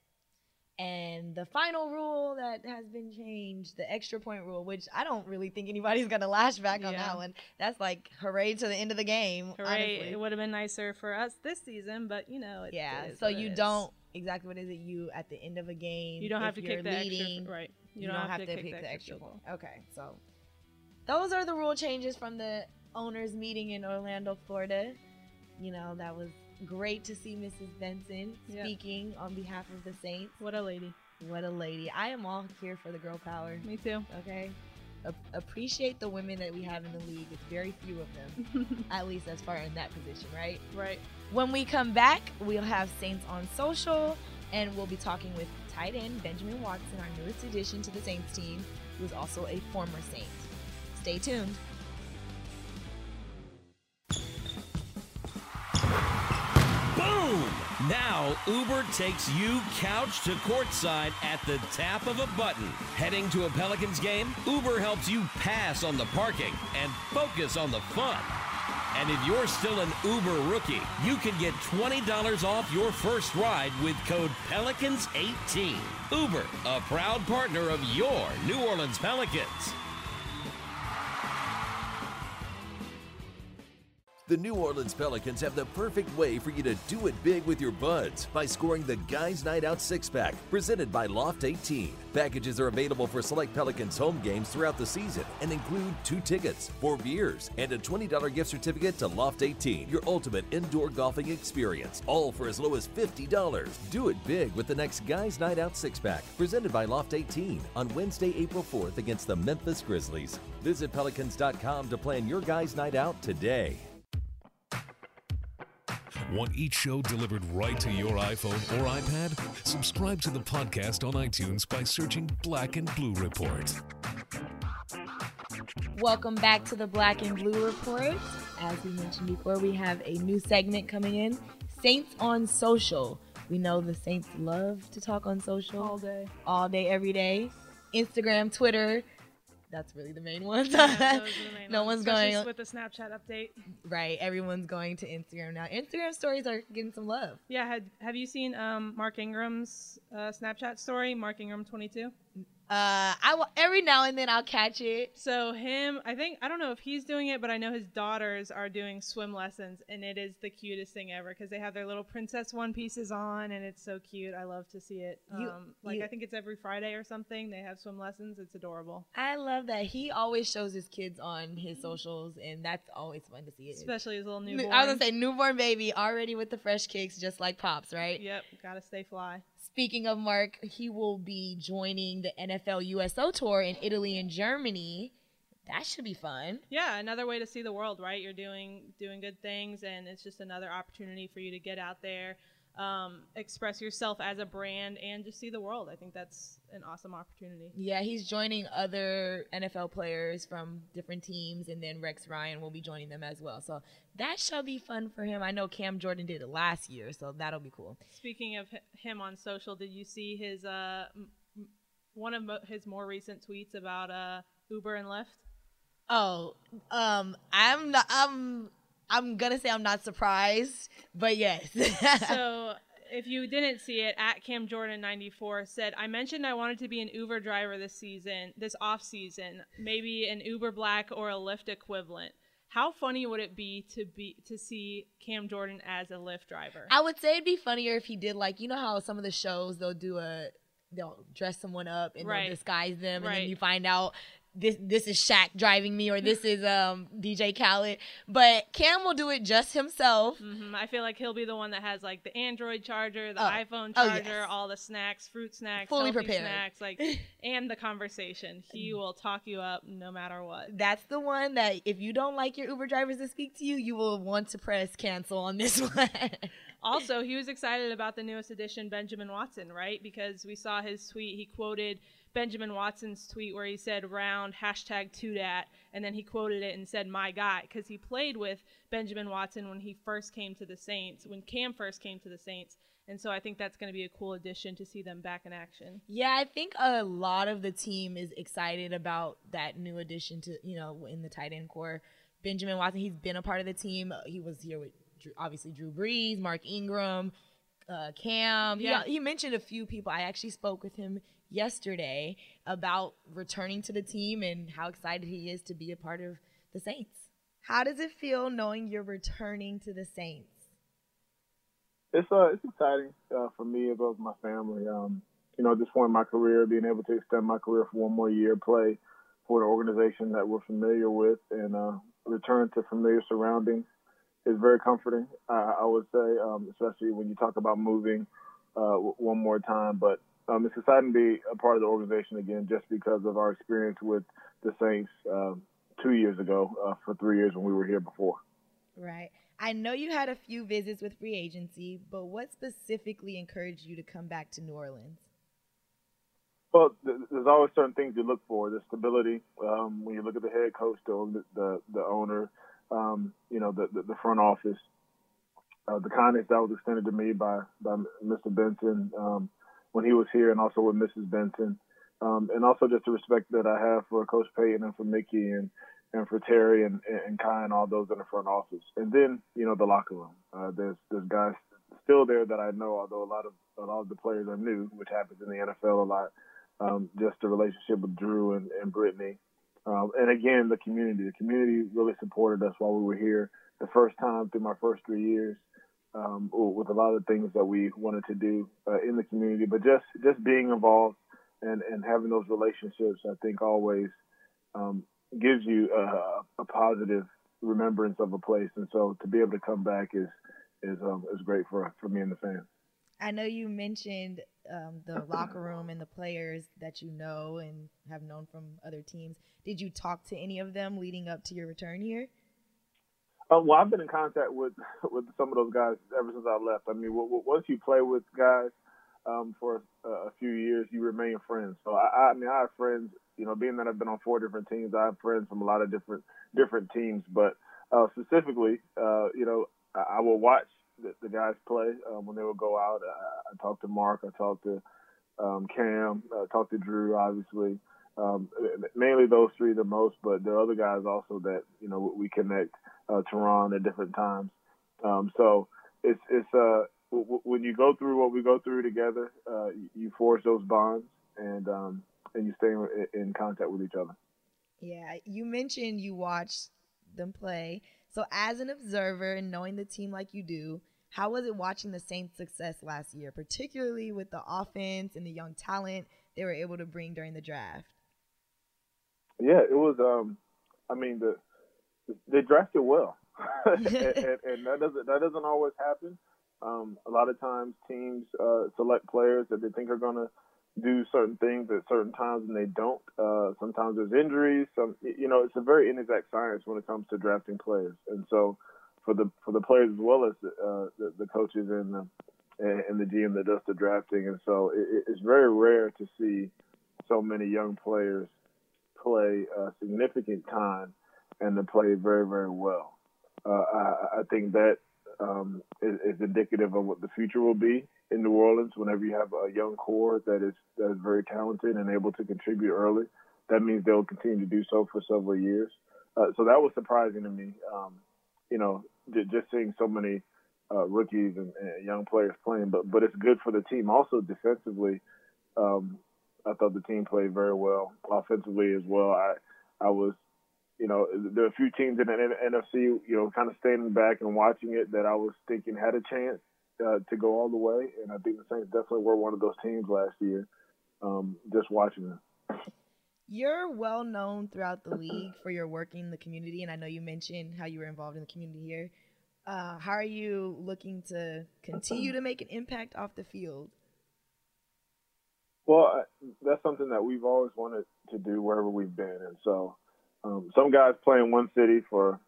And the final rule that has been changed, the extra point rule, which I don't really think anybody's gonna lash back on Yeah. that one. That's like hooray to the end of the game. Hooray! honestly. It would have been nicer for us this season, but you know, it, yeah. it So you don't exactly what is it? You at the end of a game. You don't have to kick the leading, extra. Right. You, don't, have, to, kick pick the extra field point. Okay, so those are the rule changes from the owners meeting in Orlando, Florida. You know that was great to see Mrs. Benson Yeah. speaking on behalf of the Saints. What a lady. What a lady! I am all here for the girl power. Me too. Okay. A- appreciate the women that we have in the league. It's very few of them, at least as far in that position, right? Right. When we come back, we'll have Saints on social, and we'll be talking with tight end Benjamin Watson, our newest addition to the Saints team, who is also a former Saint. Stay tuned. Now Uber takes you couch to courtside at the tap of a button. Heading to a Pelicans game? Uber helps you pass on the parking and focus on the fun. And if you're still an Uber rookie, you can get $20 off your first ride with code Pelicans18. Uber, a proud partner of your New Orleans Pelicans. The New Orleans Pelicans have the perfect way for you to do it big with your buds by scoring the Guys Night Out six pack presented by Loft 18. Packages are available for select Pelicans home games throughout the season and include two tickets, four beers, and a $20 gift certificate to Loft 18, your ultimate indoor golfing experience, all for as low as $50. Do it big with the next Guys Night Out six pack presented by Loft 18 on Wednesday, April 4th against the Memphis Grizzlies. Visit Pelicans.com to plan your Guys Night Out today. Want each show delivered right to your iPhone or iPad? Subscribe to the podcast on iTunes by searching Black and Blue Report. Welcome back to the Black and Blue Report. As we mentioned before, we have a new segment coming in Saints on Social. We know the Saints love to talk on social All day. all day, every day. Instagram, Twitter. That's really the main ones. Yeah, the main no ones, one's going with the Snapchat update. right. Everyone's going to Instagram now. Instagram stories are getting some love. Yeah, had have you seen um, Mark Ingram's uh, Snapchat story? Mark Ingram 22. Uh, I will, every now and then I'll catch it. So him, I think I don't know if he's doing it, but I know his daughters are doing swim lessons, and it is the cutest thing ever because they have their little princess one pieces on, and it's so cute. I love to see it. You- um, like you- I think it's every Friday or something. They have swim lessons. It's adorable, I love that he always shows his kids on his socials, and that's always fun to see. It. especially his little newborn. I was gonna say newborn baby already with the fresh kicks, just like pops, right? Yep, gotta stay fly. Speaking of Mark, he will be joining the NFL USO tour in Italy and Germany. That should be fun. Yeah, another way to see the world, right? You're doing doing good things, and it's just another opportunity for you to get out there, um, express yourself as a brand, and just see the world. I think that's an awesome opportunity. Yeah, he's joining other NFL players from different teams, and then Rex Ryan will be joining them as well. So that shall be fun for him. I know Cam Jordan did it last year, so that'll be cool. Speaking of him on social, did you see his uh one of mo- his more recent tweets about uh Uber and Lyft? Oh, um, I'm not. I'm. I'm gonna say I'm not surprised, but yes. so if you didn't see it, at Cam Jordan 94 said, I mentioned I wanted to be an Uber driver this season, this off season, maybe an Uber Black or a Lyft equivalent. How funny would it be to be to see Cam Jordan as a Lyft driver? I would say it'd be funnier if he did like you know how some of the shows they'll do a they'll dress someone up and Right. they'll disguise them and Right. then you find out this this is Shaq driving me or this is um DJ Khaled. But Cam will do it just himself. hmm I feel like he'll be the one that has like the Android charger, the Oh. iPhone Oh, charger, yes. all the snacks, fruit snacks, Fully prepared. snacks, like, and the conversation. He will talk you up no matter what. That's the one that if you don't like your Uber drivers to speak to you, you will want to press cancel on this one. Also, he was excited about the newest addition, Benjamin Watson, right? Because we saw his tweet. He quoted Benjamin Watson's tweet where he said round hashtag to dat, and then he quoted it and said my guy because he played with Benjamin Watson when he first came to the Saints, when Cam first came to the Saints. And so I think that's going to be a cool addition to see them back in action. Yeah, I think a lot of the team is excited about that new addition to, you know, in the tight end core. Benjamin Watson, he's been a part of the team. He was here with Drew, obviously Drew Brees, Mark Ingram, uh, Cam. Yeah. He, he mentioned a few people. I actually spoke with him yesterday about returning to the team and how excited he is to be a part of the Saints. How does it feel knowing you're returning to the Saints? it's uh it's exciting uh, for me as well as my family. Um, you know, at this point in my career, being able to extend my career for one more year, play for an organization that we're familiar with, and uh, return to familiar surroundings is very comforting. Uh, I would say, um, especially when you talk about moving uh, one more time. But um, it's exciting to be a part of the organization again, just because of our experience with the Saints um, two years ago uh, for three years when we were here before. Right. I know you had a few visits with free agency, but what specifically encouraged you to come back to New Orleans? Well, th- there's always certain things you look for. The stability. Um, when you look at the head coach, the the, the owner, um, you know, the, the the front office, uh, the kindness that was extended to me by by Mr. Benson um, when he was here, and also with Mrs. Benson, um, and also just the respect that I have for Coach Payton and for Mickey and and for Terry and and Khai and all those in the front office, and then you know the locker room. Uh, there's there's guys still there that I know, although a lot of a lot of the players are new, which happens in the NFL a lot. Um, just the relationship with Drew and, and Brittany. Um, and again, the community. The community really supported us while we were here the first time through my first three years um, with a lot of things that we wanted to do uh, in the community. But just, just being involved and, and having those relationships, I think always um, gives you a, a positive remembrance of a place. And so to be able to come back is, is, um, is great for, for me and the fans. I know you mentioned um, the locker room and the players that you know and have known from other teams. Did you talk to any of them leading up to your return here? Uh, well, I've been in contact with with some of those guys ever since I left. I mean, w- w- once you play with guys um, for a, a few years, you remain friends. So I, I mean, I have friends. You know, being that I've been on four different teams, I have friends from a lot of different different teams. But uh, specifically, uh, you know, I, I will watch the, the guys play um, when they will go out. I, I talk to Mark. I talk to um, Cam. I talk to Drew, obviously. Um, mainly those three the most, but there are other guys also that you know we connect. Uh, Terron at different times. Um, so it's it's uh w- when you go through what we go through together, uh, you forge those bonds, and um, and you stay in, in contact with each other. Yeah, you mentioned you watched them play. So, as an observer and knowing the team like you do, how was it watching the Saints' success last year, particularly with the offense and the young talent they were able to bring during the draft? Yeah, it was. Um, I mean, the they drafted well, and, and, and, that doesn't that doesn't always happen. Um, a lot of times, teams uh, select players that they think are going to do certain things at certain times, and they don't. Uh, sometimes there's injuries. Some, you know, it's a very inexact science when it comes to drafting players, and so for the for the players as well as uh, the, the coaches and the and the GM that does the drafting, and so it, it's very rare to see so many young players play a significant time and to play very, very well. Uh, I, I, think that um, is, is, indicative of what the future will be in New Orleans. Whenever you have a young core that is that is very talented and able to contribute early, that means they'll continue to do so for several years. Uh, so that was surprising to me. Um, you know, just seeing so many uh, rookies and, and, young players playing, but but it's good for the team. Also defensively, um, I thought the team played very well. Offensively as well, I I was you know, there are a few teams in the NFC, you know, kind of standing back and watching it that I was thinking had a chance uh, to go all the way, and I think the Saints definitely were one of those teams last year. Um, just watching them. You're well known throughout the league for your work in the community, and I know you mentioned how you were involved in the community here. Uh, how are you looking to continue to make an impact off the field? Well, that's something that we've always wanted to do wherever we've been, and so um, some guys play in one city for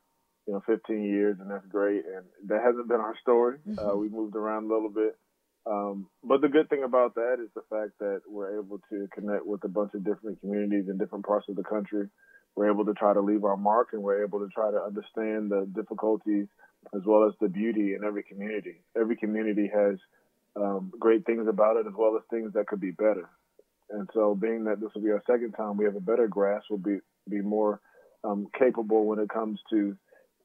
you know 15 years, and that's great. And that hasn't been our story. Uh, mm-hmm. Uh, we moved around a little bit. Um, but the good thing about that is the fact that we're able to connect with a bunch of different communities in different parts of the country. We're able to try to leave our mark, and we're able to try to understand the difficulties as well as the beauty in every community. Every community has um, great things about it as well as things that could be better. And so, being that this will be our second time, we have a better grasp. We'll be be more um, capable when it comes to,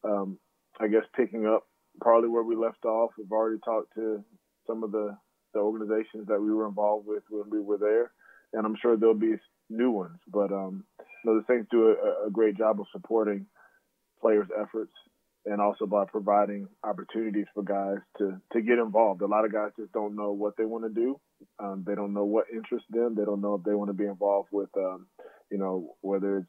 um, I guess, picking up probably where we left off. We've already talked to some of the, the organizations that we were involved with when we were there, and I'm sure there'll be new ones. But um, you know, the Saints do a, a great job of supporting players' efforts and also by providing opportunities for guys to, to get involved. A lot of guys just don't know what they want to do. Um, they don't know what interests them. They don't know if they want to be involved with, um, you know, whether it's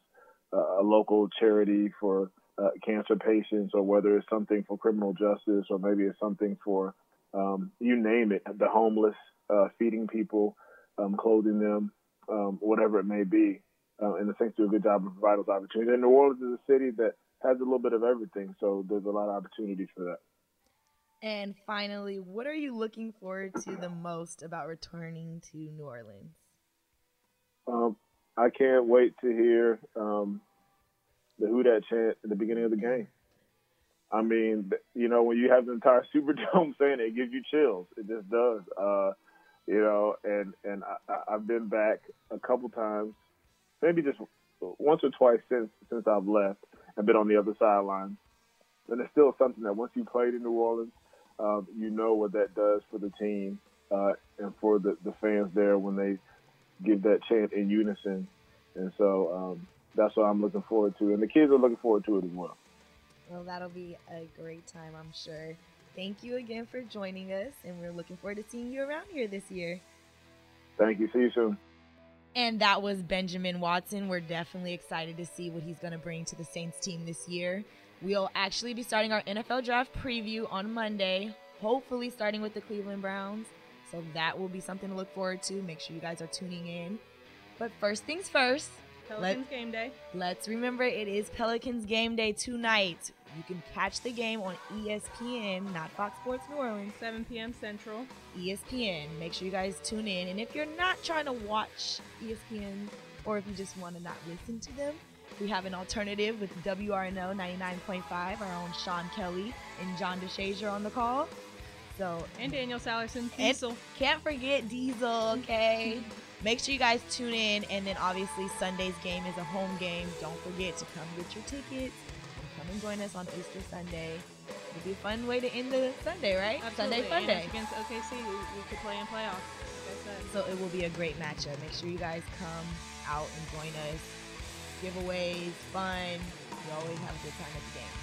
a local charity for uh, cancer patients, or whether it's something for criminal justice, or maybe it's something for um, you name it, the homeless, uh, feeding people, um, clothing them, um, whatever it may be. Uh, and the Saints do a good job of providing those opportunities. And New Orleans is a city that has a little bit of everything, so there's a lot of opportunities for that. And finally, what are you looking forward to the most about returning to New Orleans? Um, I can't wait to hear um, the Who Dat chant at the beginning of the game. I mean, you know, when you have the entire Superdome saying it, it gives you chills. It just does. Uh, you know, and and I, I've been back a couple times, maybe just once or twice since since I've left and been on the other sideline. And it's still something that once you played in New Orleans, um, you know what that does for the team uh, and for the, the fans there when they give that chant in unison. And so um, that's what I'm looking forward to. And the kids are looking forward to it as well. Well, that'll be a great time, I'm sure. Thank you again for joining us, and we're looking forward to seeing you around here this year. Thank you. See you soon. And that was Benjamin Watson. We're definitely excited to see what he's going to bring to the Saints team this year. We'll actually be starting our NFL draft preview on Monday, hopefully starting with the Cleveland Browns. So that will be something to look forward to. Make sure you guys are tuning in. But first things first. Pelicans let, game day. Let's remember it is Pelicans game day tonight. You can catch the game on ESPN, not Fox Sports New Orleans. 7 p.m. Central. ESPN. Make sure you guys tune in. And if you're not trying to watch ESPN or if you just want to not listen to them, we have an alternative with WRNO 99.5, our own Sean Kelly and John DeShazier on the call. So and Daniel Sallerson, Diesel. Can't forget Diesel, okay? Make sure you guys tune in, and then obviously Sunday's game is a home game. Don't forget to come get your tickets come and join us on Easter Sunday. It'll be a fun way to end the Sunday, right? Absolutely. Sunday fun day. Against OKC, we, we could play in playoffs. so it will be a great matchup. Make sure you guys come out and join us. Giveaways, fun. We always have a good time at the games.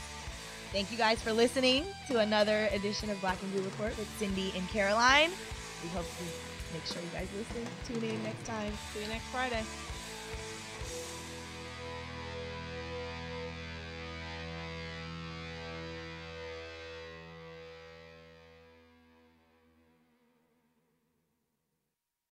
Thank you guys for listening to another edition of Black and Blue Report with Cindy and Caroline. We hope to make sure you guys listen. Tune in next time. See you next Friday.